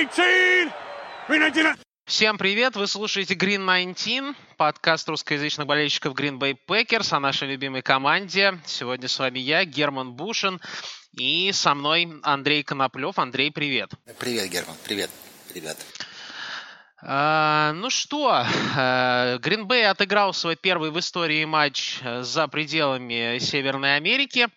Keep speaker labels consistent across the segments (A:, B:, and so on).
A: 19! Green 19!
B: Всем привет! Вы слушаете Green 19, подкаст русскоязычных болельщиков Green Bay Packers о нашей любимой команде. Сегодня с вами я, Герман Бушин, и со мной Андрей Коноплев. Андрей, привет!
C: Привет, Герман, привет, ребят.
B: А, ну что, Гринбей отыграл свой первый в истории матч за пределами Северной Америки,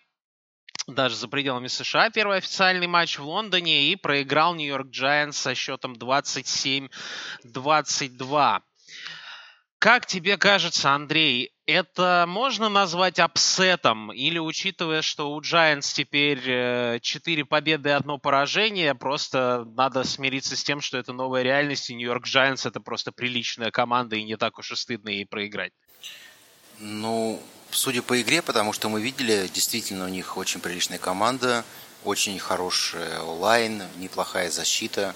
B: даже за пределами США. Первый официальный матч в Лондоне и проиграл Нью-Йорк Giants со счетом 27-22. Как тебе кажется, Андрей, это можно назвать upset'ом? Или, учитывая, что у Giants теперь 4 э, победы и одно поражение, просто надо смириться с тем, что это новая реальность, и Нью-Йорк Giants это просто приличная команда, и не так уж и стыдно ей проиграть?
C: Ну, судя по игре, потому что мы видели, действительно у них очень приличная команда, очень хороший line, неплохая защита,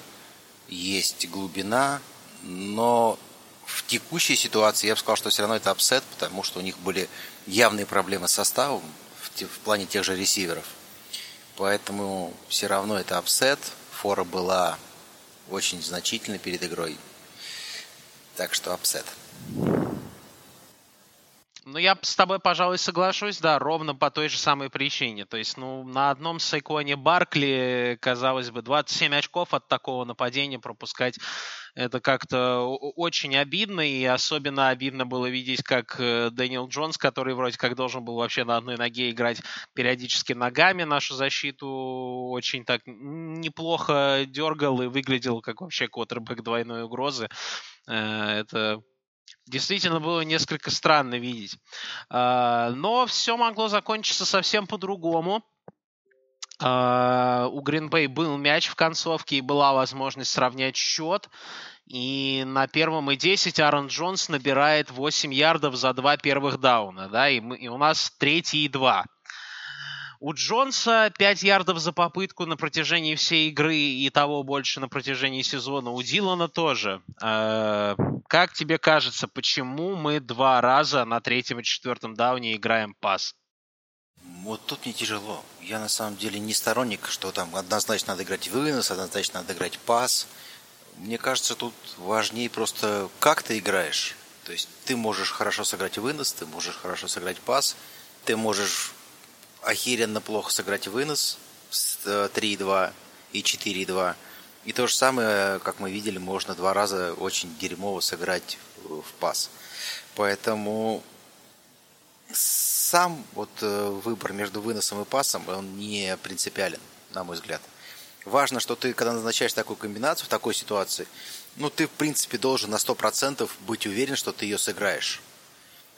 C: есть глубина, но в текущей ситуации я бы сказал, что все равно это upset, потому что у них были явные проблемы с составом в, в плане тех же ресиверов. Поэтому все равно это upset. Фора была очень значительной перед игрой. Так что upset.
B: Ну, я с тобой, пожалуй, соглашусь, да, ровно по той же самой причине. То есть, ну, на одном Сэйкване Баркли, казалось бы, 27 очков от такого нападения пропускать это как-то очень обидно, и особенно обидно было видеть, как э, Дэниел Джонс, который вроде как должен был вообще на одной ноге играть периодически ногами нашу защиту, очень так неплохо дергал и выглядел как вообще квотербек двойной угрозы. Э, это Действительно было несколько странно видеть. А, но все могло закончиться совсем по-другому. А, у Гринбей был мяч в концовке и была возможность сравнять счет. И на первом и 10 Аарон Джонс набирает 8 ярдов за два первых дауна. Да, и, мы, и у нас третий и два. У Джонса 5 ярдов за попытку на протяжении всей игры и того больше на протяжении сезона. У Дилана тоже. Э, как тебе кажется, почему мы два раза на третьем и четвертом дауне играем пас?
C: Вот тут мне тяжело. Я на самом деле не сторонник, что там однозначно надо играть вынос, однозначно надо играть пас. Мне кажется, тут важнее просто как ты играешь. То есть ты можешь хорошо сыграть вынос, ты можешь хорошо сыграть пас, ты можешь охеренно плохо сыграть вынос с 3-2 и 4-2. И то же самое, как мы видели, можно два раза очень дерьмово сыграть в пас. Поэтому сам вот э, выбор между выносом и пасом, он не принципиален, на мой взгляд. Важно, что ты, когда назначаешь такую комбинацию в такой ситуации, ну, ты, в принципе, должен на 100% быть уверен, что ты ее сыграешь.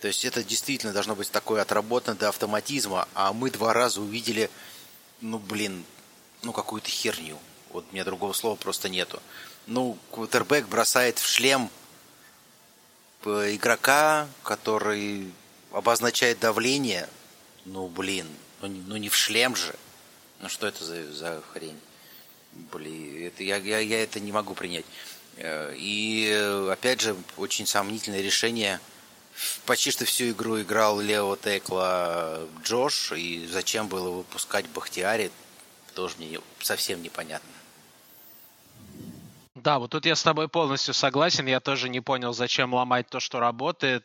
C: То есть это действительно должно быть такое отработано до автоматизма, а мы два раза увидели, ну, блин, ну, какую-то херню. Вот у меня другого слова просто нету. Ну, квотербек бросает в шлем игрока, который обозначает давление. Ну, блин, ну, ну не в шлем же. Ну, что это за, за хрень? Блин, это, я, я, я это не могу принять. Э, и, опять же, очень сомнительное решение – почти что всю игру играл Лео Текла Джош, и зачем было выпускать Бахтиари, тоже мне совсем непонятно.
B: Да, вот тут я с тобой полностью согласен. Я тоже не понял, зачем ломать то, что работает.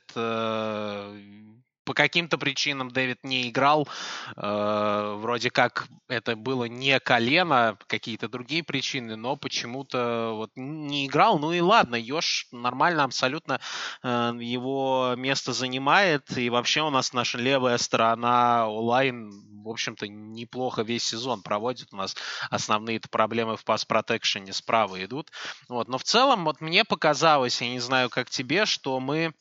B: По каким-то причинам Дэвид не играл. Э, вроде как это было не колено, какие-то другие причины, но почему-то вот не играл. Ну и ладно, Йош нормально абсолютно э, его место занимает. И вообще у нас наша левая сторона онлайн, в общем-то, неплохо весь сезон проводит. У нас основные проблемы в пас-протекшене справа идут. Вот. Но в целом вот мне показалось, я не знаю, как тебе, что мы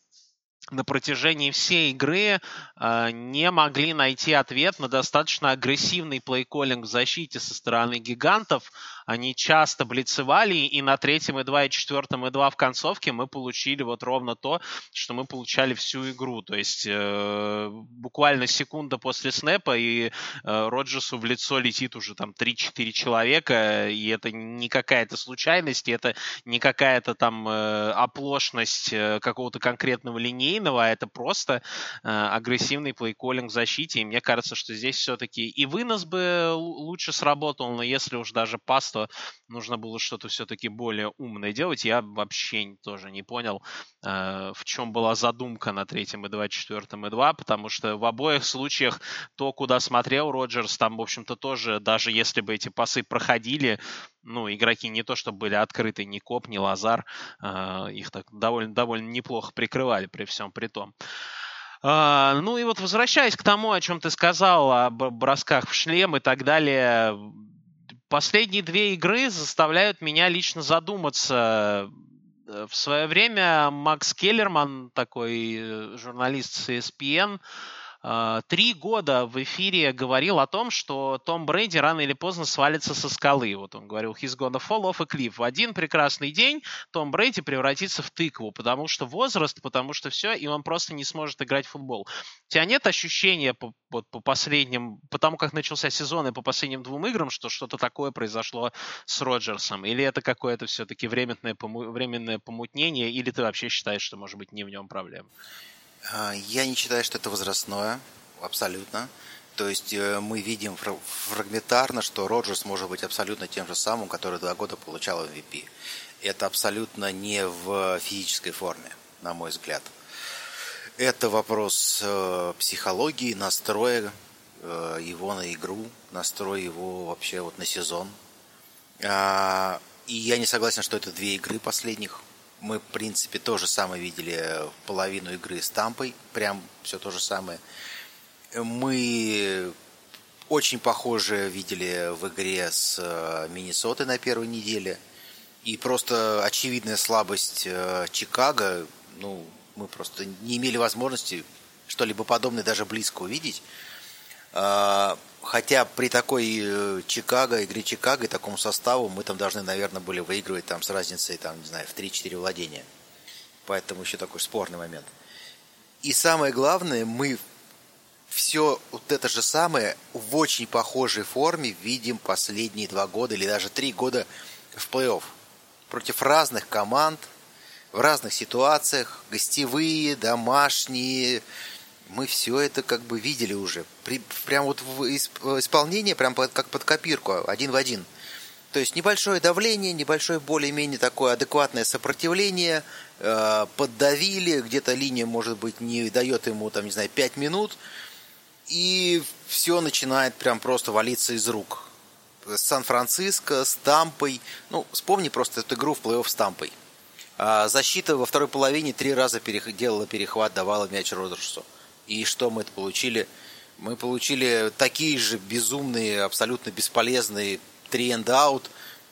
B: на протяжении всей игры э, не могли найти ответ на достаточно агрессивный плейколлинг в защите со стороны гигантов. Они часто блицевали, и на третьем и два, и четвертом и два в концовке мы получили вот ровно то, что мы получали всю игру. То есть э, буквально секунда после снэпа, и э, Роджерсу в лицо летит уже там 3-4 человека, и это не какая-то случайность, это не какая-то там э, оплошность э, какого-то конкретного линейного, а это просто э, агрессивный плейколлинг в защите, и мне кажется, что здесь все-таки и вынос бы лучше сработал, но если уж даже пас что нужно было что-то все-таки более умное делать. Я вообще тоже не понял, э, в чем была задумка на третьем и два, четвертом и два, потому что в обоих случаях то, куда смотрел Роджерс, там, в общем-то, тоже, даже если бы эти пасы проходили, ну, игроки не то, чтобы были открыты, ни Коп, ни Лазар, э, их так довольно, довольно неплохо прикрывали при всем при том. Uh, ну и вот возвращаясь к тому, о чем ты сказал, о бросках в шлем и так далее, последние две игры заставляют меня лично задуматься. Э, в свое время Макс Келлерман, такой э, журналист с ESPN, три года в эфире говорил о том, что Том Брейди рано или поздно свалится со скалы. Вот он говорил, he's gonna fall off a cliff. В один прекрасный день Том Брейди превратится в тыкву, потому что возраст, потому что все, и он просто не сможет играть в футбол. У тебя нет ощущения по, по, по последним, потому как начался сезон и по последним двум играм, что что-то такое произошло с Роджерсом? Или это какое-то все-таки временное, временное помутнение, или ты вообще считаешь, что, может быть, не в нем проблема?
C: А, я не считаю, что это возрастное, абсолютно. То есть э, мы видим фрагментарно, что Роджерс может быть абсолютно тем же самым, который два года получал MVP. Это абсолютно не в физической форме, на мой взгляд. Это вопрос э, психологии, настроя э, его на игру, настроя его вообще вот на сезон. А, и я не согласен, что это две игры последних мы, в принципе, то же самое видели половину игры с Тампой. Прям все то же самое. Мы очень похоже видели в игре с э, Миннесотой на первой неделе. И просто очевидная слабость э, Чикаго, ну, мы просто не имели возможности что-либо подобное даже близко увидеть. Хотя при такой э, Чикаго, игре Чикаго и такому составу мы там должны, наверное, были выигрывать там с разницей, там, не знаю, в 3-4 владения. Поэтому еще такой спорный момент. И самое главное, мы все вот это же самое в очень похожей форме видим последние два года или даже три года в плей-офф. Против разных команд, в разных ситуациях, гостевые, домашние, мы все это как бы видели уже. При, прям вот в исполнении, прям под, как под копирку, один в один. То есть небольшое давление, небольшое более-менее такое адекватное сопротивление, э, поддавили, где-то линия, может быть, не дает ему, там, не знаю, 5 минут, и все начинает прям просто валиться из рук. Сан-Франциско с Тампой. Ну, вспомни просто эту игру в плей-офф с Тампой. А защита во второй половине три раза перех... делала перехват, давала мяч Родрсу. И что мы это получили? Мы получили такие же безумные, абсолютно бесполезные три out,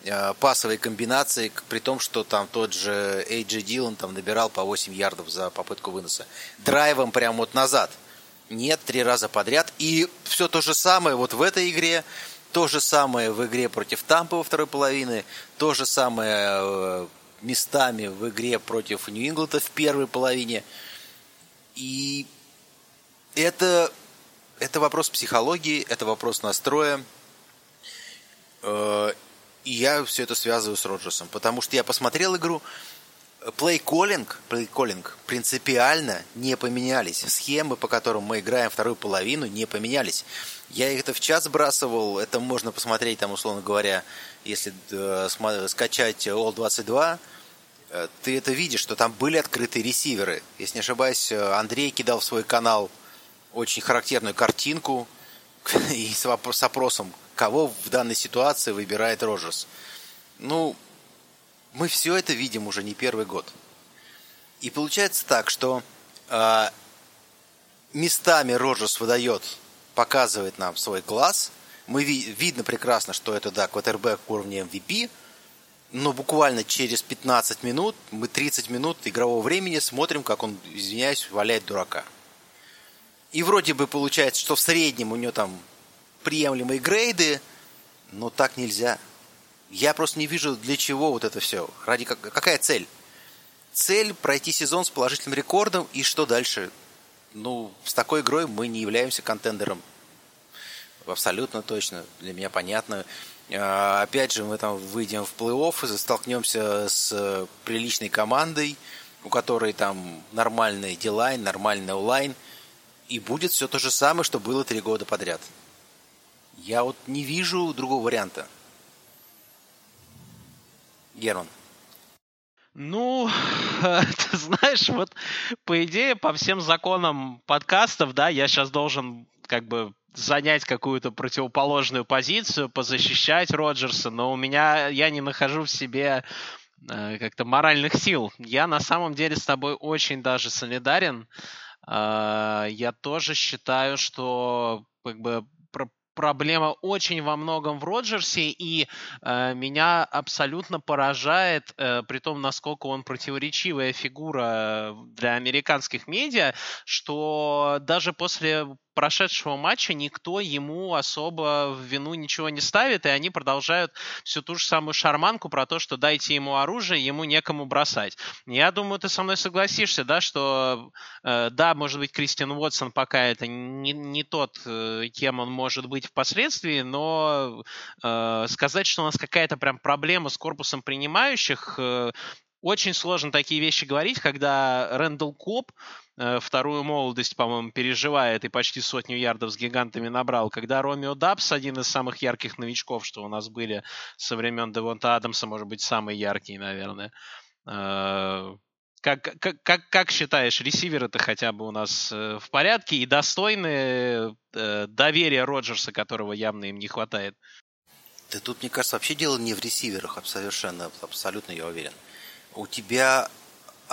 C: э, пасовые комбинации, при том, что там тот же Эйджи Дилан там набирал по 8 ярдов за попытку выноса. Драйвом прямо вот назад. Нет, три раза подряд. И все то же самое вот в этой игре, то же самое в игре против Тампы во второй половины, то же самое э, местами в игре против Нью-Ингланда в первой половине. И это, это вопрос психологии, это вопрос настроя. Э, и я все это связываю с Роджерсом, потому что я посмотрел игру, плей-коллинг, плей-коллинг принципиально не поменялись. Схемы, по которым мы играем вторую половину, не поменялись. Я это в чат сбрасывал, это можно посмотреть, там, условно говоря, если э, скачать All 22, э, ты это видишь, что там были открытые ресиверы. Если не ошибаюсь, Андрей кидал в свой канал очень характерную картинку и с опросом, кого в данной ситуации выбирает Роджерс. Ну, мы все это видим уже не первый год. И получается так, что э, местами Роджерс выдает, показывает нам свой глаз. Мы ви- видно прекрасно, что это, да, квотербек уровня MVP, но буквально через 15 минут, мы 30 минут игрового времени смотрим, как он, извиняюсь, валяет дурака. И вроде бы получается, что в среднем у него там приемлемые грейды, но так нельзя. Я просто не вижу, для чего вот это все. Ради как, какая цель? Цель пройти сезон с положительным рекордом, и что дальше? Ну, с такой игрой мы не являемся контендером. Абсолютно точно. Для меня понятно. А, опять же, мы там выйдем в плей-офф и столкнемся с приличной командой, у которой там нормальный дилайн, нормальный онлайн – и будет все то же самое, что было три года подряд. Я вот не вижу другого варианта. Герман.
B: Ну, ты знаешь, вот по идее, по всем законам подкастов, да, я сейчас должен как бы занять какую-то противоположную позицию, позащищать Роджерса, но у меня, я не нахожу в себе э, как-то моральных сил. Я на самом деле с тобой очень даже солидарен. Я тоже считаю, что как бы проблема очень во многом в Роджерсе, и э, меня абсолютно поражает, э, при том, насколько он противоречивая фигура для американских медиа, что даже после прошедшего матча никто ему особо в вину ничего не ставит, и они продолжают всю ту же самую шарманку про то, что дайте ему оружие, ему некому бросать. Я думаю, ты со мной согласишься, да, что э, да, может быть, Кристиан Уотсон пока это не, не тот, э, кем он может быть впоследствии, но э, сказать, что у нас какая-то прям проблема с корпусом принимающих, э, очень сложно такие вещи говорить, когда Рэндалл Коп вторую молодость, по-моему, переживает и почти сотню ярдов с гигантами набрал. Когда Ромео Дабс, один из самых ярких новичков, что у нас были со времен Девонта Адамса, может быть, самый яркий, наверное. Э, как, как, как, как считаешь, ресиверы-то хотя бы у нас э, в порядке и достойны доверия Роджерса, которого явно им не хватает?
C: Да тут, мне кажется, вообще дело не в ресиверах, совершенно, абсолютно я уверен. У тебя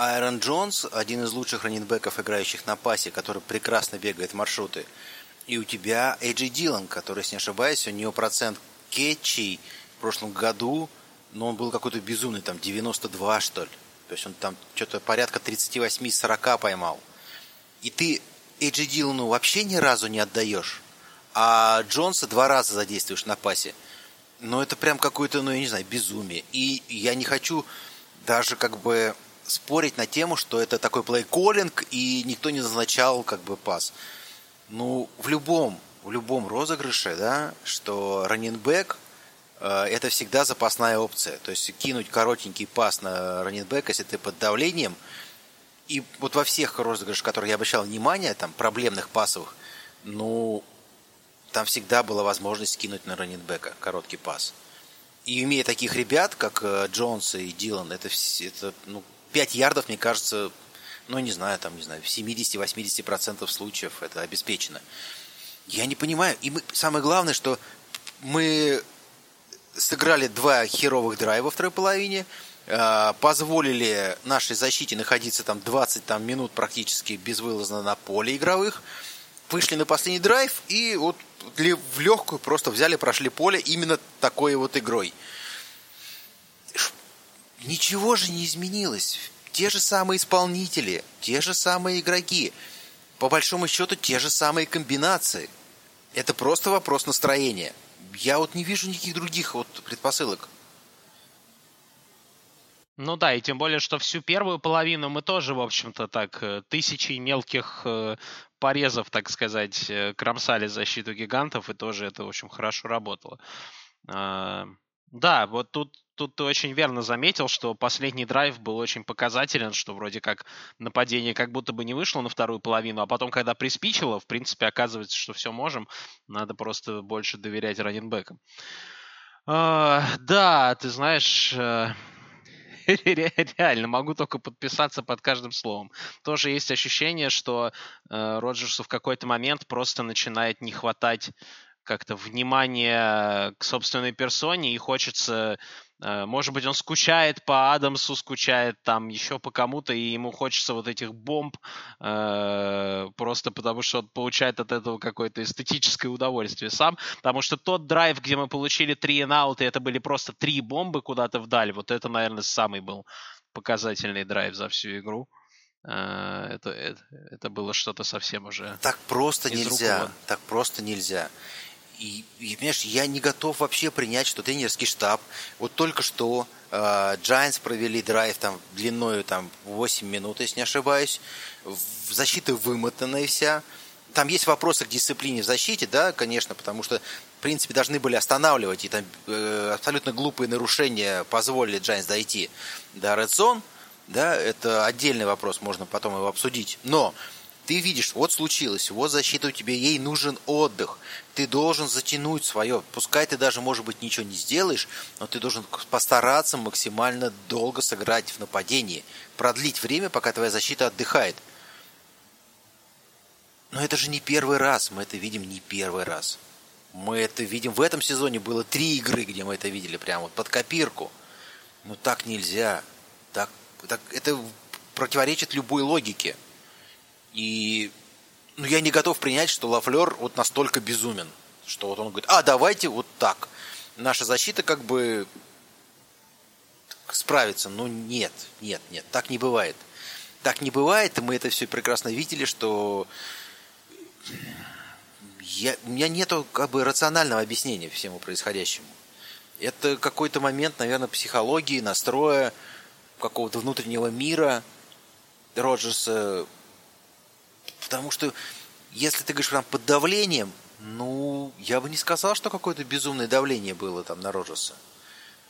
C: Айрон Джонс, один из лучших раненбеков, играющих на пасе, который прекрасно бегает маршруты. И у тебя Эйджи Дилан, который, если не ошибаюсь, у него процент кетчей в прошлом году, но он был какой-то безумный, там 92 что ли. То есть он там что-то порядка 38-40 поймал. И ты Эйджи Дилану вообще ни разу не отдаешь, а Джонса два раза задействуешь на пасе. Но это прям какое-то, ну я не знаю, безумие. И я не хочу даже как бы спорить на тему, что это такой плей-коллинг, и никто не назначал как бы пас. Ну, в любом, в любом розыгрыше, да, что раненбэк э, это всегда запасная опция. То есть кинуть коротенький пас на раненбэк, если ты под давлением. И вот во всех розыгрышах, которые я обращал внимание, там, проблемных пасовых, ну, там всегда была возможность кинуть на раненбека короткий пас. И имея таких ребят, как э, Джонс и Дилан, это, это ну, 5 ярдов, мне кажется, ну, не знаю, там, не знаю, в 70-80% случаев это обеспечено. Я не понимаю. И мы, самое главное, что мы сыграли два херовых драйва во второй половине, э, позволили нашей защите находиться там 20 там, минут практически безвылазно на поле игровых, вышли на последний драйв и вот в легкую просто взяли, прошли поле именно такой вот игрой. Ничего же не изменилось. Те же самые исполнители, те же самые игроки. По большому счету, те же самые комбинации. Это просто вопрос настроения. Я вот не вижу никаких других вот предпосылок.
B: Ну да, и тем более, что всю первую половину мы тоже, в общем-то, так э, тысячи мелких э, порезов, так сказать, э, кромсали защиту гигантов, и тоже это, в общем, хорошо работало. А, да, вот тут тут ты очень верно заметил, что последний драйв был очень показателен, что вроде как нападение как будто бы не вышло на вторую половину, а потом, когда приспичило, в принципе, оказывается, что все можем, надо просто больше доверять раненбекам. Uh, да, ты знаешь, uh, реально могу только подписаться под каждым словом. Тоже есть ощущение, что uh, Роджерсу в какой-то момент просто начинает не хватать как-то внимания к собственной персоне и хочется Э, может быть, он скучает по Адамсу, скучает там еще по кому-то, и ему хочется вот этих бомб, э, просто потому что он получает от этого какое-то эстетическое удовольствие сам. Потому что тот драйв, где мы получили три и это были просто три бомбы куда-то вдаль, вот это, наверное, самый был показательный драйв за всю игру. Э, это, это, это было что-то совсем уже.
C: Так просто нельзя. Так просто нельзя. И, и, понимаешь, я не готов вообще принять, что тренерский штаб, вот только что э, Giants провели драйв там длиною там 8 минут, если не ошибаюсь, защита вымотанная вся. Там есть вопросы к дисциплине в защите, да, конечно, потому что, в принципе, должны были останавливать, и там э, абсолютно глупые нарушения позволили Giants дойти до Red Zone, да, это отдельный вопрос, можно потом его обсудить. Но Ты видишь, вот случилось, вот защита у тебя, ей нужен отдых. Ты должен затянуть свое. Пускай ты даже, может быть, ничего не сделаешь, но ты должен постараться максимально долго сыграть в нападении. Продлить время, пока твоя защита отдыхает. Но это же не первый раз. Мы это видим не первый раз. Мы это видим. В этом сезоне было три игры, где мы это видели прямо вот под копирку. Но так нельзя. Так, так, это противоречит любой логике. И ну, я не готов принять, что Лафлер вот настолько безумен, что вот он говорит, а давайте вот так. Наша защита как бы справится. Ну нет, нет, нет, так не бывает. Так не бывает, и мы это все прекрасно видели, что я, у меня нету как бы рационального объяснения всему происходящему. Это какой-то момент, наверное, психологии, настроя, какого-то внутреннего мира Роджерса, Потому что если ты говоришь прям под давлением, ну, я бы не сказал, что какое-то безумное давление было там на Роджерса.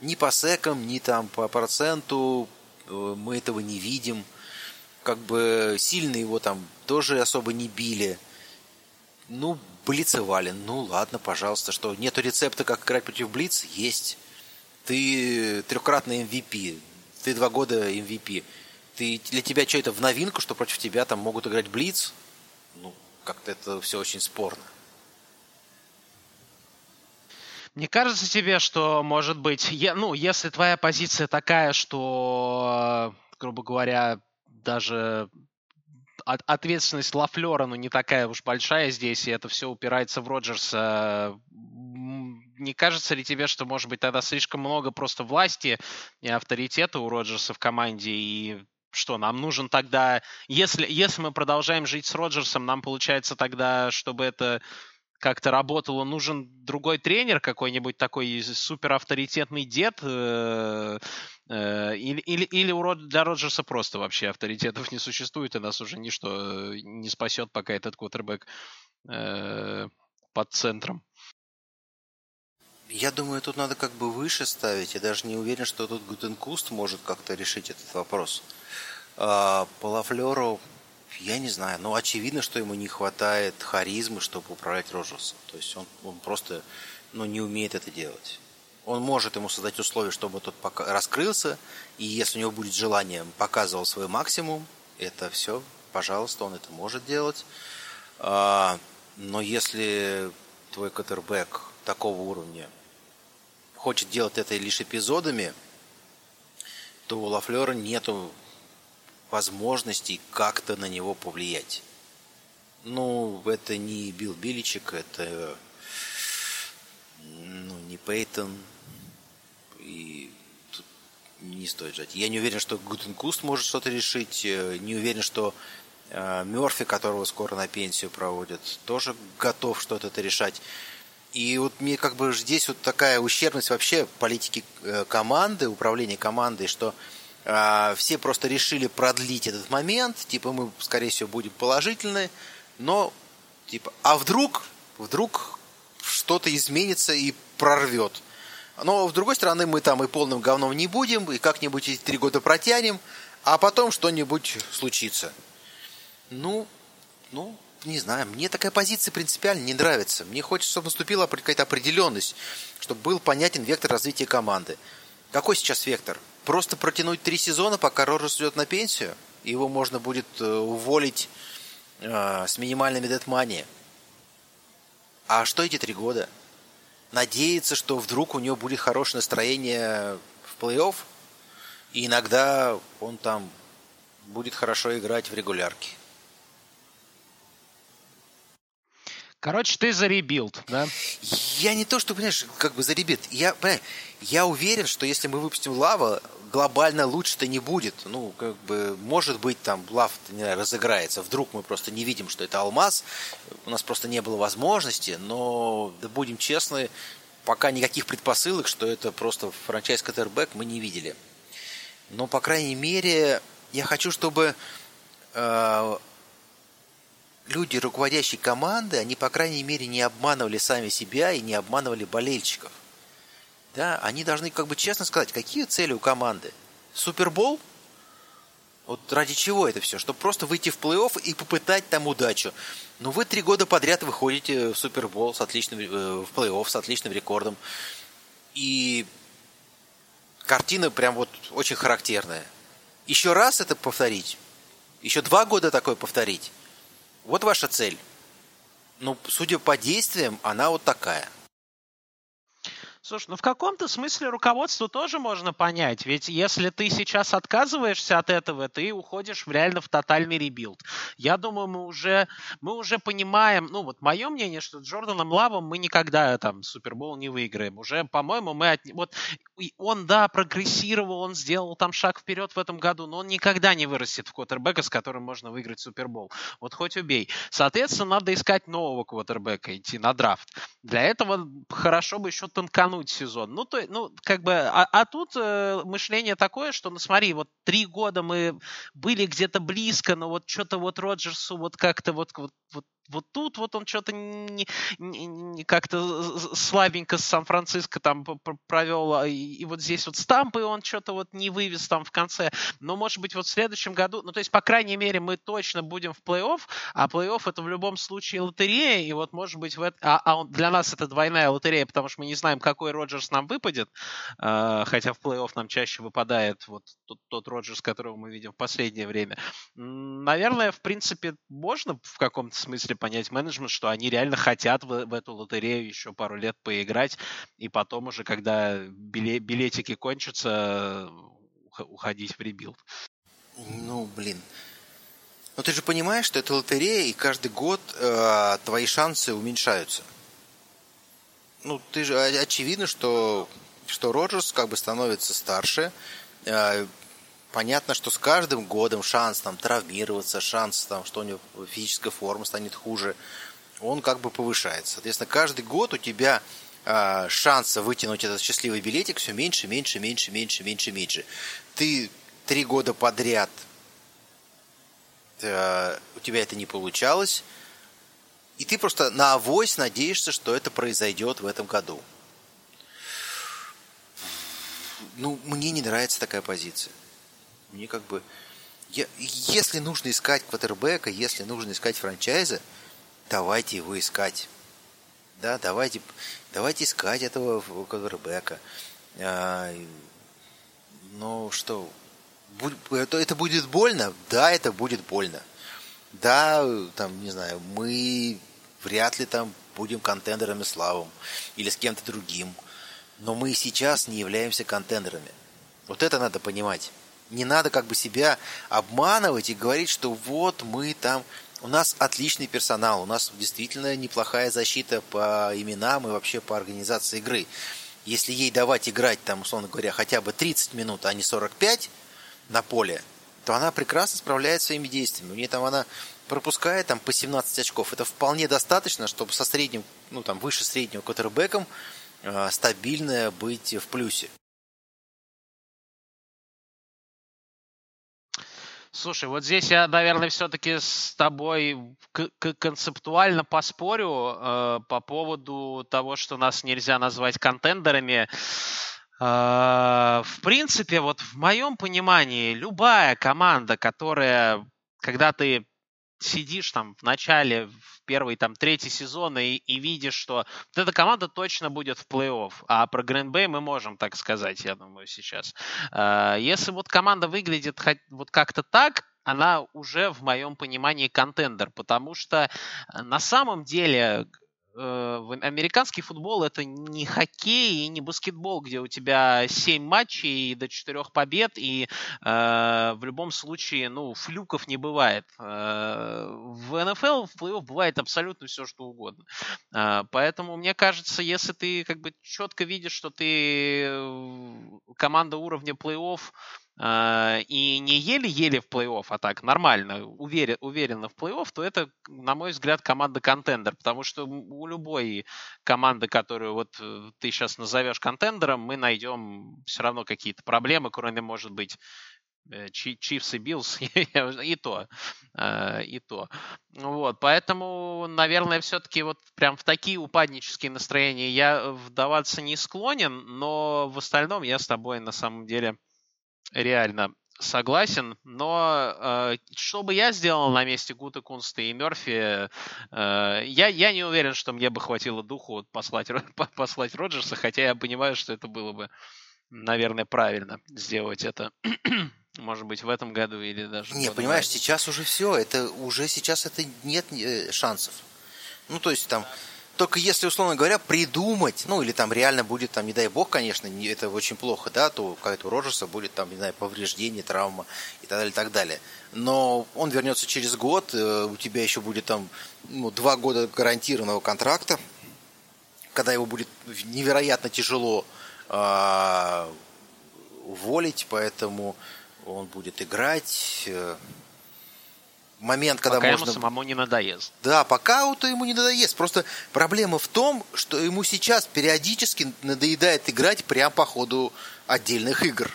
C: Ни по секам, ни там по проценту э, мы этого не видим. Как бы сильно его там тоже особо не били. Ну, блицевали. Ну, ладно, пожалуйста, что нету рецепта, как играть против Блиц? Есть. Ты трехкратный MVP. Ты два года MVP. Ты, для тебя что это в новинку, что против тебя там могут играть Блиц? Ну, как-то это все очень спорно.
B: Мне кажется тебе, что, может быть, я, ну, если твоя позиция такая, что, грубо говоря, даже от, ответственность Лафлера, ну, не такая уж большая здесь, и это все упирается в Роджерса, не кажется ли тебе, что, может быть, тогда слишком много просто власти и авторитета у Роджерса в команде, и что нам нужен тогда, если, если мы продолжаем жить с Роджерсом, нам получается тогда, чтобы это как-то работало, нужен другой тренер, какой-нибудь такой супер авторитетный дед, э, э, или, или, или для Роджерса просто вообще авторитетов не существует, и нас уже ничто не спасет, пока этот квотербек э, под центром.
C: Я думаю, тут надо как бы выше ставить. Я даже не уверен, что тут Гутекунст может как-то решить этот вопрос. А, по Лафлеру, я не знаю, но очевидно, что ему не хватает харизмы, чтобы управлять Роджерсом. То есть он, он просто ну, не умеет это делать. Он может ему создать условия, чтобы тот пока раскрылся, и если у него будет желание, показывал свой максимум, это все, пожалуйста, он это может делать. А, но если твой катербэк такого уровня хочет делать это лишь эпизодами, то у Лафлера нету возможностей как-то на него повлиять. Ну, это не Билл Беличик, это ну, не Пейтон. И тут не стоит ждать. Я не уверен, что Гутекунст может что-то решить. Э, не уверен, что э, Мерфи, которого скоро на пенсию проводят, тоже готов что-то решать. И вот мне как бы здесь вот такая ущербность вообще политики э, команды, управления командой, что а, все просто решили продлить этот момент, типа мы, скорее всего, будем положительны, но типа, а вдруг, вдруг что-то изменится и прорвет. Но, с другой стороны, мы там и полным говном не будем, и как-нибудь эти три года протянем, а потом что-нибудь случится. Ну, ну, не знаю, мне такая позиция принципиально не нравится. Мне хочется, чтобы наступила какая-то определенность, чтобы был понятен вектор развития команды. Какой сейчас вектор? Просто протянуть три сезона, пока Роджерс идет на пенсию? Его можно будет э, уволить э, с минимальными dead money. А что эти три года? Надеяться, что вдруг у него будет хорошее настроение в плей-офф, и иногда он там будет хорошо играть в регулярке.
B: Короче, ты за rebuild, да?
C: Я не то, что, понимаешь, как бы за rebuild. Я, понимаешь, я уверен, что если мы выпустим Лава, глобально лучше-то не будет. Ну, как бы, может быть, там лав не знаю, разыграется. Вдруг мы просто не видим, что это алмаз. У нас просто не было возможности. Но, да будем честны, пока никаких предпосылок, что это просто франчайз Катербэк, мы не видели. Но, по крайней мере, я хочу, чтобы э, люди, руководящие команды, они, по крайней мере, не обманывали сами себя и не обманывали болельщиков. Да, они должны как бы честно сказать, какие цели у команды. Супербол? Вот ради чего это все? Чтобы просто выйти в плей-офф и попытать там удачу. Ну, вы три года подряд выходите в Супербол с отличным, э, в плей-офф с отличным рекордом. И картина прям вот очень характерная. Еще раз это повторить, еще два года такое повторить. Вот ваша цель. Ну, судя по действиям, она вот такая –
B: Слушай, ну в каком-то смысле руководство тоже можно понять. Ведь если ты сейчас отказываешься от этого, ты уходишь реально в тотальный rebuild. Я думаю, мы уже, мы уже понимаем, ну вот мое мнение, что с Джорданом Лавом мы никогда там Супербол не выиграем. Уже, по-моему, мы от... Вот он, да, прогрессировал, он сделал там шаг вперед в этом году, но он никогда не вырастет в квотербека, с которым можно выиграть Супербол. Вот хоть убей. Соответственно, надо искать нового квотербека, идти на драфт. Для этого хорошо бы еще тонкануть тянуть сезон. Ну, то, ну как бы, а, а тут э, мышление такое, что, ну, смотри, вот три года мы были где-то близко, но вот что-то вот Роджерсу вот как-то вот, вот, вот вот тут вот он что-то не, не, не как-то слабенько с Сан-Франциско там провел, а, и, и вот здесь вот стампы он что-то вот не вывез там в конце. Но, может быть, вот в следующем году, ну, то есть, по крайней мере, мы точно будем в плей-офф, а плей-офф это в любом случае лотерея, и вот, может быть, в это, а, а он, для нас это двойная лотерея, потому что мы не знаем, какой Роджерс нам выпадет, э, хотя в плей-офф нам чаще выпадает вот тот, тот Роджерс, которого мы видим в последнее время. Наверное, в принципе, можно в каком-то смысле понять менеджмент, что они реально хотят в, в эту лотерею еще пару лет поиграть, и потом уже, когда биле, билетики кончатся, уходить в rebuild.
C: Ну, блин. Но ты же понимаешь, что это лотерея, и каждый год э, твои шансы уменьшаются. Ну, ты же очевидно, что, что Роджерс как бы становится старше, э, понятно, что с каждым годом шанс там травмироваться, шанс там, что у него физическая форма станет хуже, он как бы повышается. Соответственно, каждый год у тебя э, шанса вытянуть этот счастливый билетик все меньше, меньше, меньше, меньше, меньше, меньше. Ты три года подряд у тебя это не получалось, и ты просто на авось надеешься, что это произойдет в этом году. Ну, мне не нравится такая позиция. Мне как бы... Я, если нужно искать квотербека, если нужно искать франчайза, давайте его искать. Да, давайте, давайте искать этого квотербека. А, ну что, это, это будет больно? Да, это будет больно. Да, там, не знаю, мы вряд ли там будем контендерами славом или с кем-то другим. Но мы сейчас не являемся контендерами. Вот это надо понимать. Не надо как бы себя обманывать и говорить, что вот мы там... У нас отличный персонал, у нас действительно неплохая защита по именам и вообще по организации игры. Если ей давать играть, там, условно говоря, хотя бы 30 минут, а не 45 на поле, то она прекрасно справляется своими действиями. У нее там она пропускает там по 17 очков. Это вполне достаточно, чтобы со средним, ну там выше среднего квотербеком э, стабильно быть в плюсе.
B: Слушай, вот здесь я, наверное, все-таки с тобой концептуально поспорю э, по поводу того, что нас нельзя назвать контендерами. Э, в принципе, вот в моем понимании, любая команда, которая, когда ты сидишь там в начале, в первый, там, третий сезон и, и видишь, что вот эта команда точно будет в плей-офф. А про Гринбей мы можем так сказать, я думаю, сейчас. А, если вот команда выглядит вот как-то так, она уже в моем понимании контендер, потому что на самом деле Э, американский футбол это не хоккей и не баскетбол, где у тебя 7 матчей до 4 побед, и э, в любом случае, ну, флюков не бывает. Э, в НФЛ в плей-офф бывает абсолютно все, что угодно. Э, поэтому, мне кажется, если ты как бы четко видишь, что ты э, команда уровня плей-офф, и не еле-еле в плей-офф, а так нормально, уверен, уверенно в плей-офф, то это, на мой взгляд, команда- contender, потому что у любой команды, которую вот э, ты сейчас назовешь contender'ом, мы найдем все равно какие-то проблемы, кроме, может быть, Chiefs э, и Bills, и то, э, и то. Вот, поэтому, наверное, все-таки вот прям в такие упаднические настроения я вдаваться не склонен, но в остальном я с тобой на самом деле реально Согласен, но э, что бы я сделал на месте Гута Кунста и Мерфи, э, я, я не уверен, что мне бы хватило духу послать, послать Роджерса, хотя я понимаю, что это было бы, наверное, правильно сделать это. Может быть, в этом году или даже...
C: Не, понимаешь, сейчас уже все, это уже сейчас это нет э, шансов. Ну, то есть там только если, условно говоря, придумать, ну, или там реально будет, там, не дай бог, конечно, это очень плохо, да, то какая-то у Роджерса будет, там, не знаю, повреждение, травма и так далее, и так далее. Но он вернется через год, э, у тебя еще будет там ну, два года гарантированного контракта, когда его будет невероятно тяжело э, уволить, поэтому он будет играть. Э, момент, когда
B: пока
C: можно...
B: ему самому не надоест.
C: Да, пока вот ему не надоест. Просто проблема в том, что ему сейчас периодически надоедает играть прямо по ходу отдельных игр.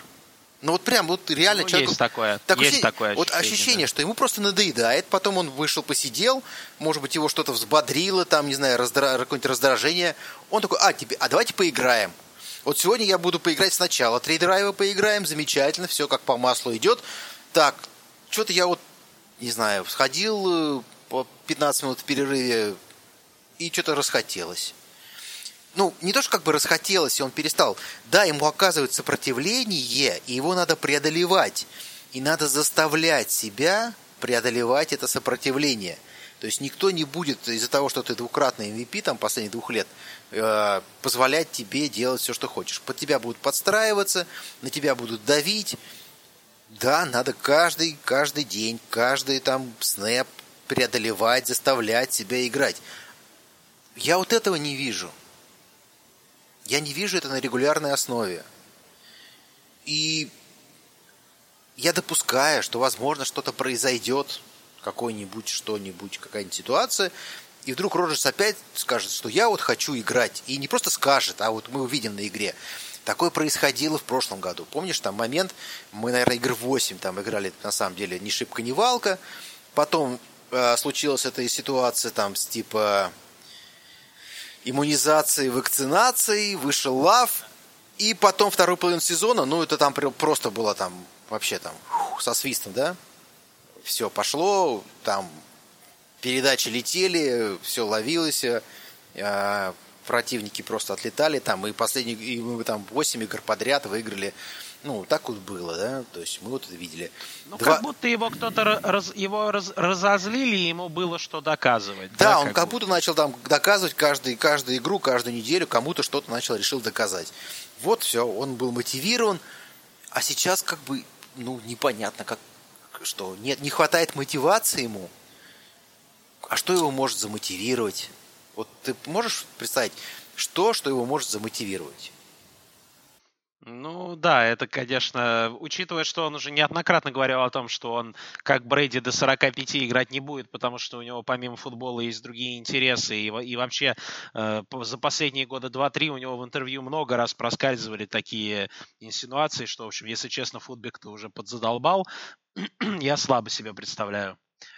C: Ну вот прям вот реально
B: ну, человек... Есть такое,
C: так
B: есть такое
C: ощущение. Вот ощущение, да. что ему просто надоедает, потом он вышел, посидел, может быть, его что-то взбодрило, там, не знаю, раздра... какое-нибудь раздражение. Он такой, а, тебе, а давайте поиграем. Вот сегодня я буду поиграть сначала. Три драйва поиграем, замечательно, все как по маслу идет. Так, что-то я вот не знаю, сходил э, по 15 минут в перерыве и что-то расхотелось. Ну, не то, что как бы расхотелось, и он перестал. Да, ему оказывают сопротивление, и его надо преодолевать. И надо заставлять себя преодолевать это сопротивление. То есть никто не будет из-за того, что ты двукратный MVP там последних двух лет, э, позволять тебе делать все, что хочешь. Под тебя будут подстраиваться, на тебя будут давить, да, надо каждый, каждый день, каждый там снэп преодолевать, заставлять себя играть. Я вот этого не вижу. Я не вижу это на регулярной основе. И я допускаю, что, возможно, что-то произойдет, какой-нибудь, что-нибудь, какая-нибудь ситуация, и вдруг Роджерс опять скажет, что я вот хочу играть. И не просто скажет, а вот мы увидим на игре. Такое происходило в прошлом году. Помнишь, там момент, мы, наверное, игр 8 там играли, на самом деле, ни шибко, ни валка. Потом э, случилась эта ситуация там с типа иммунизации, вакцинации, вышел лав. И потом второй половину сезона, ну, это там просто было там вообще там со свистом, да? Все пошло, там передачи летели, все ловилось, э, противники просто отлетали там, и последние, и мы там 8 игр подряд выиграли. Ну, так вот было, да, то есть мы вот это видели.
B: Ну, Два... как будто его кто-то раз, его раз, разозлили, и ему было что доказывать.
C: Да, да он как, как будто начал там доказывать каждый, каждую игру, каждую неделю, кому-то что-то начал, решил доказать. Вот все, он был мотивирован, а сейчас как бы, ну, непонятно, как, что нет, не хватает мотивации ему. А что его может замотивировать? Вот ты можешь представить, что, что его может замотивировать?
B: Ну да, это, конечно, учитывая, что он уже неоднократно говорил о том, что он, как Брейди, до 45 играть не будет, потому что у него помимо футбола есть другие интересы, и, и вообще э, за последние года 2-3 у него в интервью много раз проскальзывали такие инсинуации, что, в общем, если честно, футбик ты уже подзадолбал, я слабо себе представляю.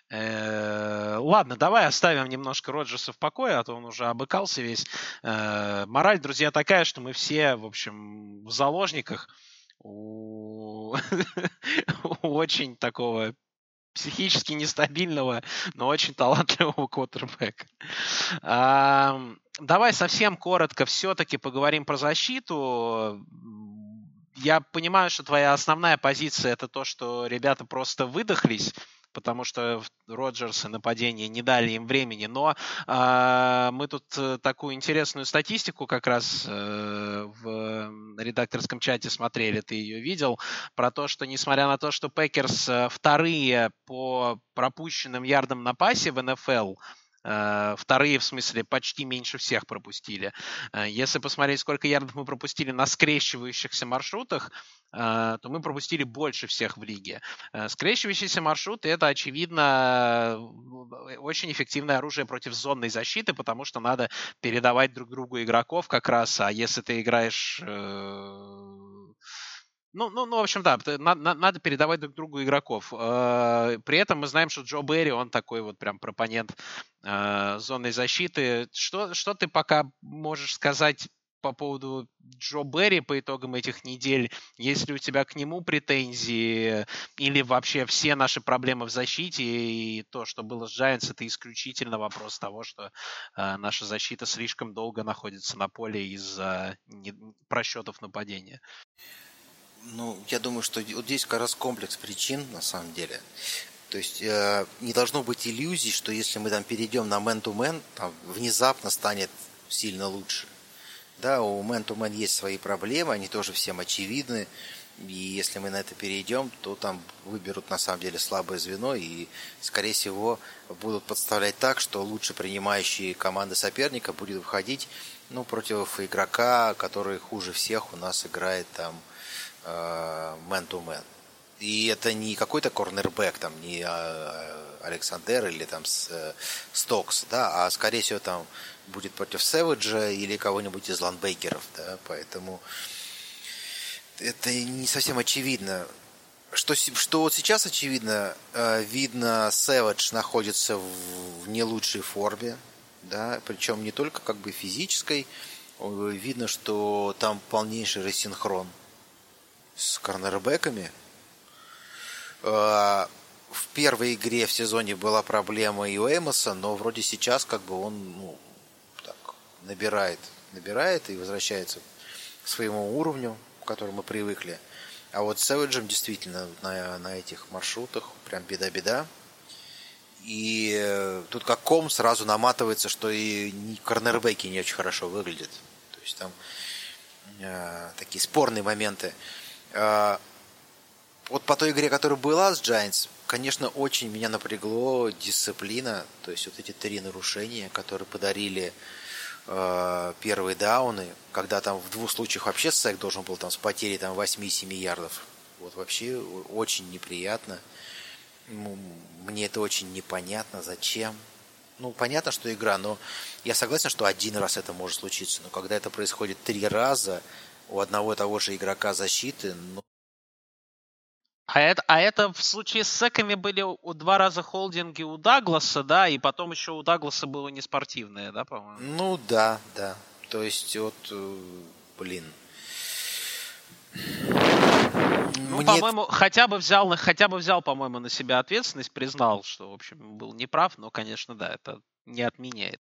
B: Э, ладно, давай оставим немножко Роджерса в покое, а то он уже обыкался весь. Э, мораль, друзья, такая, что мы все, в общем, в заложниках у очень такого психически нестабильного, но очень талантливого квотербека. Давай совсем коротко все-таки поговорим про защиту. Я понимаю, что твоя основная позиция это то, что ребята просто выдохлись потому что Роджерс и нападение не дали им времени. Но э, мы тут э, такую интересную статистику как раз э, в редакторском чате смотрели, ты ее видел, про то, что несмотря на то, что Packers э, вторые по пропущенным ярдам на пасе в НФЛ, вторые, в смысле, почти меньше всех пропустили. Э, если посмотреть, сколько ярдов мы пропустили на скрещивающихся маршрутах, э, то мы пропустили больше всех в лиге. Скрещивающиеся маршруты – это, очевидно, очень эффективное оружие против зонной защиты, потому что надо передавать друг другу игроков как раз, а если ты играешь ну, ну, ну, в общем, да, надо, надо передавать друг другу игроков. Э, при этом мы знаем, что Джо Берри, он такой вот прям пропонент э, зонной защиты. Что, что ты пока можешь сказать по поводу Джо Берри по итогам этих недель, если у тебя к нему претензии или вообще все наши проблемы в защите и то, что было с Giants, это исключительно вопрос того, что э, наша защита слишком долго находится на поле из-за просчетов нападения.
C: Ну, я думаю, что вот здесь как раз комплекс причин, на самом деле. То есть э, не должно быть иллюзий, что если мы там перейдем на man-to-man, там внезапно станет сильно лучше. Да, у man-to-man есть свои проблемы, они тоже всем очевидны. И если мы на это перейдем, то там выберут на самом деле слабое звено и, скорее всего, будут подставлять так, что лучше принимающие команды соперника будет выходить ну, против игрока, который хуже всех у нас играет там э, man-to-man. И это не какой-то корнербэк, там, не а, Александр или там э, Стокс, да, а скорее всего там будет против Сэвиджа или кого-нибудь из ланбейкеров, да, поэтому это не совсем очевидно. Что, что вот сейчас очевидно, э, видно, Сэвидж находится в не лучшей форме, да, причем не только как бы физической, видно, что там полнейший рассинхрон с корнербэками, Э, в первой игре в сезоне была проблема и у Эмоса, но вроде сейчас как бы он ну, так, набирает, набирает и возвращается к своему уровню, к которому мы привыкли. А вот с Сэвиджем действительно на, на этих маршрутах прям беда-беда. И э, тут как ком сразу наматывается, что и корнербеки не очень хорошо выглядят. То есть там э, такие спорные моменты. Вот по той игре, которая была с Giants, конечно, очень меня напрягло дисциплина, то есть вот эти три нарушения, которые подарили э, первые дауны, когда там в двух случаях вообще сек должен был там с потерей там 8-7 ярдов. Вот вообще очень неприятно. Мне это очень непонятно, зачем. Ну, понятно, что игра, но я согласен, что один раз это может случиться. Но когда это происходит три раза у одного и того же игрока защиты, ну,
B: а это, а это в случае с секами были у два раза холдинги у Дагласа, да, и потом еще у Дагласа было неспортивное, да, по-моему?
C: Ну да, да. То есть вот, э, блин.
B: Ну, Мне... по-моему, хотя бы взял, хотя бы взял, по-моему, на себя ответственность, признал, что, в общем, был неправ, но, конечно, да, это не отменяет.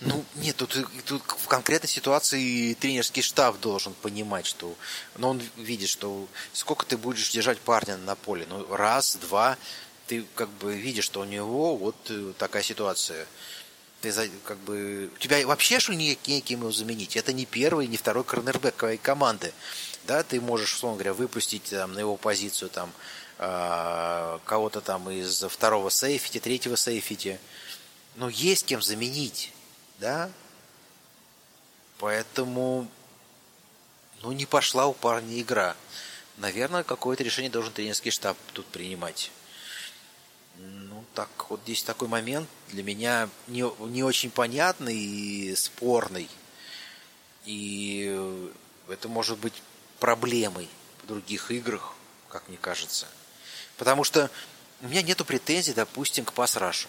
C: Ну, нет, тут, тут в конкретной ситуации тренерский штаб должен понимать, что... Но ну, он видит, что сколько ты будешь держать парня на поле. Ну, раз, два, ты как бы видишь, что у него вот э, такая ситуация. Ты как бы... У тебя вообще что неким его заменить? Это не первый, не второй корнербэк команды. Да, ты можешь, условно говоря, выпустить там, на его позицию там э, кого-то там из второго сейфити, третьего сейфити но есть кем заменить, да? Поэтому, ну, не пошла у парня игра. Наверное, какое-то решение должен тренерский штаб тут принимать. Ну, так, вот здесь такой момент для меня не, не очень понятный и спорный. И это может быть проблемой в других играх, как мне кажется. Потому что у меня нету претензий, допустим, к пасрашу.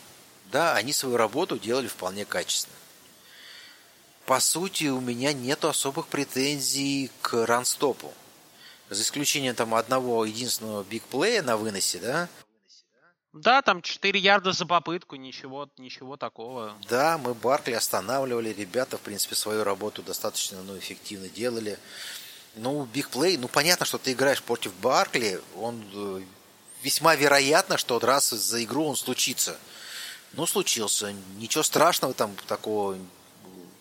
C: Да, они свою работу делали вполне качественно. По сути, у меня нету особых претензий к ранстопу. За исключением там одного единственного бигплея на выносе, да?
B: Да, там 4 ярда за попытку, ничего, ничего такого.
C: Да, мы Баркли останавливали, ребята, в принципе, свою работу достаточно ну, эффективно делали. Ну, бигплей, ну, понятно, что ты играешь против Баркли, он э, весьма вероятно, что раз за игру он случится – ну, случился. Ничего страшного там такого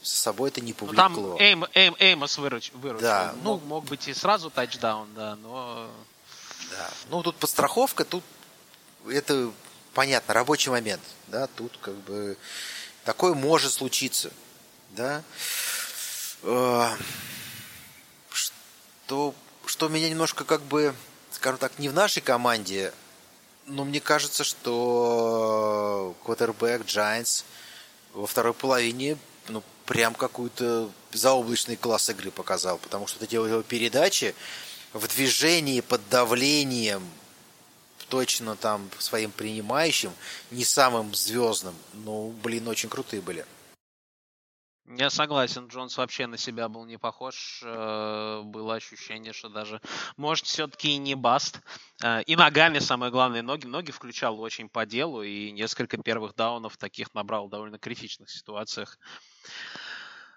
C: с собой это не повлекло.
B: Ну, там Эйм, Эйм, Эймос выручил. выручил. Да, ну, мог, мог быть и сразу тачдаун, да, но...
C: Да. Ну, тут подстраховка, тут это понятно, рабочий момент, да, тут как бы такое может случиться, да. Э, что, что меня немножко как бы, скажем так, не в нашей команде ну, мне кажется, что квотербек Giants во второй половине ну, прям какую-то заоблачный класс игры показал, потому что эти его передачи в движении, под давлением, точно там своим принимающим, не самым звездным, ну, блин, очень крутые были.
B: Я согласен, Джонс вообще на себя был не похож. Э, было ощущение, что даже, может, все-таки и не баст. Э, и ногами, самое главное, ноги. Ноги включал очень по делу, и несколько первых даунов таких набрал в довольно критичных ситуациях.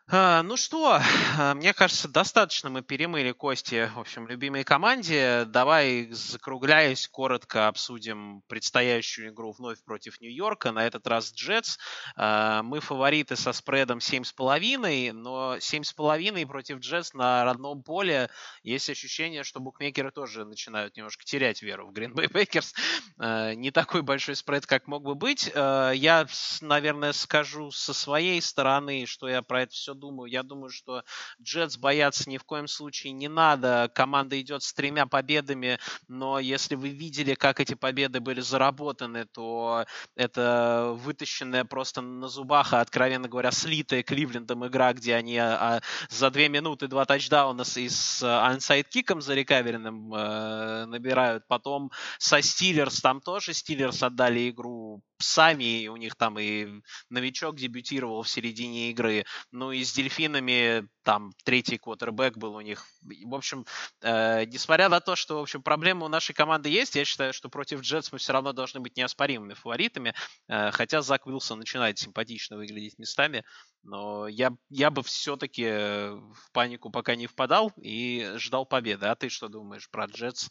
B: А, ну что, а, мне кажется, достаточно мы перемыли кости, в общем, любимой команде. Давай, закругляясь, коротко обсудим предстоящую игру вновь против Нью-Йорка, на этот раз Джетс. А, мы фавориты со спредом 7,5, но 7,5 против Джетс на родном поле есть ощущение, что букмекеры тоже начинают немножко терять веру в Green Bay Packers. Не такой большой спред, как мог бы быть. Я, наверное, скажу со своей стороны, что я про это все думаю. Я думаю, что Jets бояться ни в коем случае не надо. Команда идет с тремя победами, но если вы видели, как эти победы были заработаны, то это вытащенная просто на зубах, а, откровенно говоря, слитая Кливлендом игра, где они а, за две минуты два тачдауна с, и с onside kick'ом за recover'енным э, набирают. Потом со Стиллерс, там тоже Стиллерс отдали игру сами, у них там и новичок дебютировал в середине игры, ну и с дельфинами там третий квотербек был у них. В общем, э, несмотря на то, что, в общем, проблемы у нашей команды есть, я считаю, что против Джетс мы все равно должны быть неоспоримыми фаворитами, э, хотя Зак Уилсон начинает симпатично выглядеть местами, но я, я бы все-таки в панику пока не впадал и ждал победы. А ты что думаешь про Джетс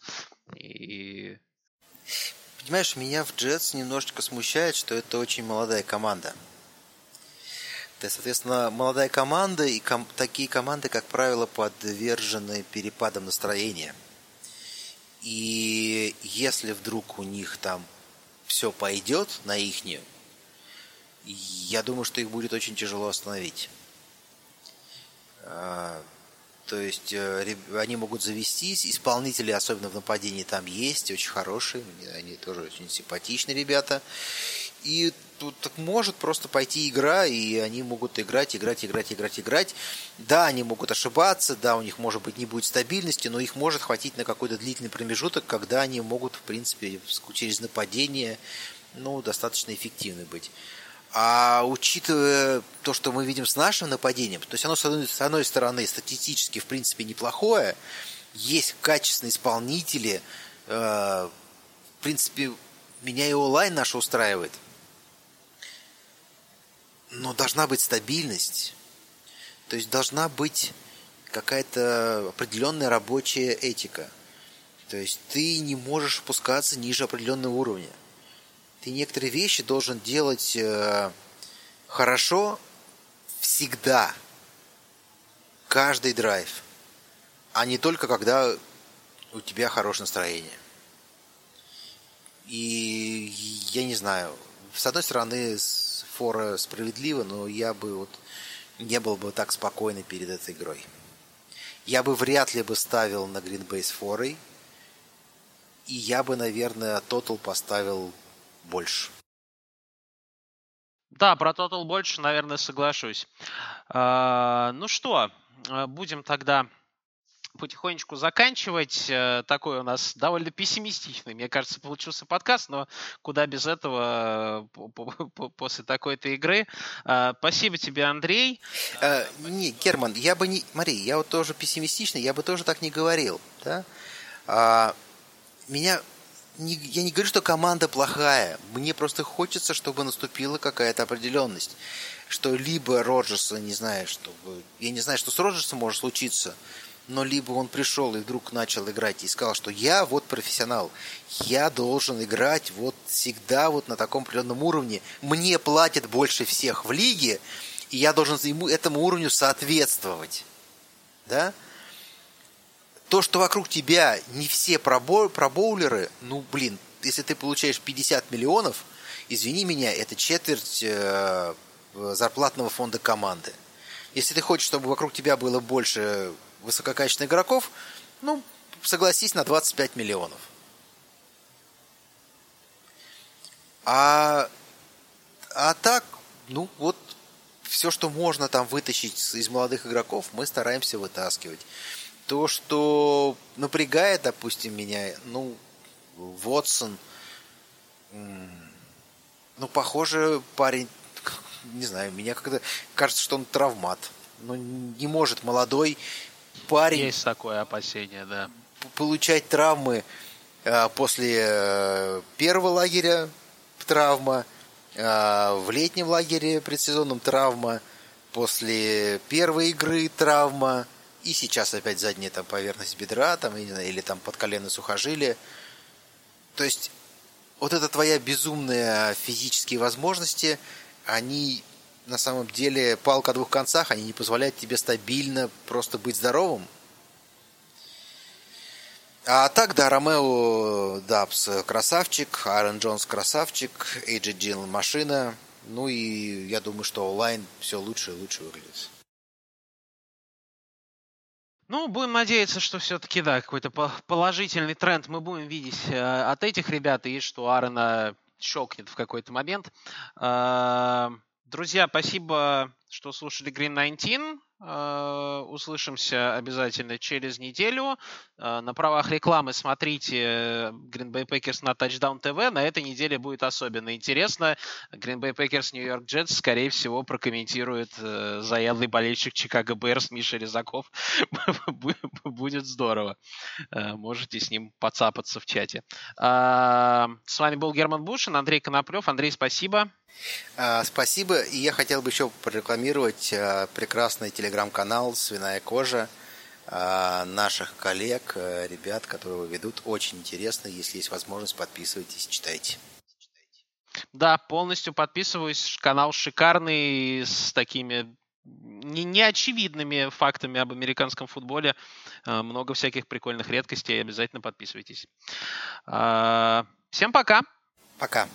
B: и
C: Понимаешь, меня в Джетс немножечко смущает, что это очень молодая команда. Соответственно, молодая команда и ком- такие команды, как правило, подвержены перепадам настроения. И если вдруг у них там все пойдет на ихнюю, я думаю, что их будет очень тяжело остановить. А, то есть э, они могут завестись, исполнители, особенно в нападении, там есть, очень хорошие, они тоже очень симпатичные ребята. И тут может просто пойти игра, и они могут играть, играть, играть, играть, играть. Да, они могут ошибаться, да, у них, может быть, не будет стабильности, но их может хватить на какой-то длительный промежуток, когда они могут, в принципе, через нападение, ну, достаточно эффективны быть. А учитывая то, что мы видим с нашим нападением, то есть оно, с одной, с одной стороны, статистически, в принципе, неплохое, есть качественные исполнители, э, в принципе, меня и онлайн наша устраивает. Но должна быть стабильность. То есть должна быть какая-то определенная рабочая этика. То есть ты не можешь опускаться ниже определенного уровня ты некоторые вещи должен делать э, хорошо всегда, каждый драйв, а не только когда у тебя хорошее настроение. И я не знаю, с одной стороны, фора справедлива, но я бы вот не был бы так спокойный перед этой игрой. Я бы вряд ли бы ставил на Bay с форой, и я бы, наверное, тотал поставил больше.
B: Да, про Total больше, наверное, соглашусь. А, ну что, а, будем тогда потихонечку заканчивать. Э, такой у нас довольно пессимистичный, мне кажется, получился подкаст, но куда без этого э, после такой-то игры. А, спасибо тебе, Андрей.
C: А, не, Герман, я бы не... Смотри, я вот тоже пессимистичный, я бы тоже так не говорил. Да? А, меня не, я не говорю, что команда плохая. Мне просто хочется, чтобы наступила какая-то определенность. Что либо Роджерса, не знаю, чтобы... Я не знаю, что с Роджерсом может случиться, но либо он пришел и вдруг начал играть и сказал, что я вот профессионал, я должен играть вот всегда вот на таком определенном уровне. Мне платят больше всех в лиге, и я должен этому уровню соответствовать. Да? то, что вокруг тебя не все пробо- пробоулеры, ну, блин, если ты получаешь 50 миллионов, извини меня, это четверть э, зарплатного фонда команды. Если ты хочешь, чтобы вокруг тебя было больше высококачественных игроков, ну, согласись на 25 миллионов. А, а так, ну вот, все, что можно там вытащить из молодых игроков, мы стараемся вытаскивать. То, что напрягает, допустим, меня, ну, Вотсон, ну, похоже, парень не знаю, меня как-то кажется, что он травмат. Ну, не может молодой парень...
B: Есть такое опасение, да.
C: Получать травмы э, после э, первого лагеря травма, э, в летнем лагере предсезонном травма, после первой игры травма, и сейчас опять задняя там поверхность бедра, там, или там под колено сухожилие. То есть вот это твоя безумные физические возможности, они на самом деле палка о двух концах, они не позволяют тебе стабильно просто быть здоровым. А так, да, Ромео Дабс красавчик, Аарон Джонс красавчик, Эйджи Дилан машина. Ну и я думаю, что онлайн все лучше и лучше выглядит.
B: Ну, будем надеяться, что все-таки, да, какой-то положительный тренд мы будем видеть э, от этих ребят, и что Аарона щелкнет в какой-то момент. Друзья, спасибо, что слушали Green 19. Э, услышимся обязательно через неделю. Э, на правах рекламы смотрите Green Bay Packers на Touchdown TV. На этой неделе будет особенно интересно. Green Bay Packers New York Jets, скорее всего, прокомментирует э, заядлый болельщик Чикаго Берс Миша Резаков. Будет здорово. Можете с ним подцапаться в чате. С вами был Герман Бушин, Андрей Коноплев. Андрей, спасибо.
C: Спасибо. И я хотел бы еще прорекламировать прекрасный телеграм телеграм-канал «Свиная кожа» а, наших коллег, ребят, которые ведут. Очень интересно. Если есть возможность, подписывайтесь, читайте.
B: Да, полностью подписываюсь. Канал шикарный, с такими не, неочевидными фактами об американском футболе. Много всяких прикольных редкостей. Обязательно подписывайтесь. А, всем пока.
C: Пока.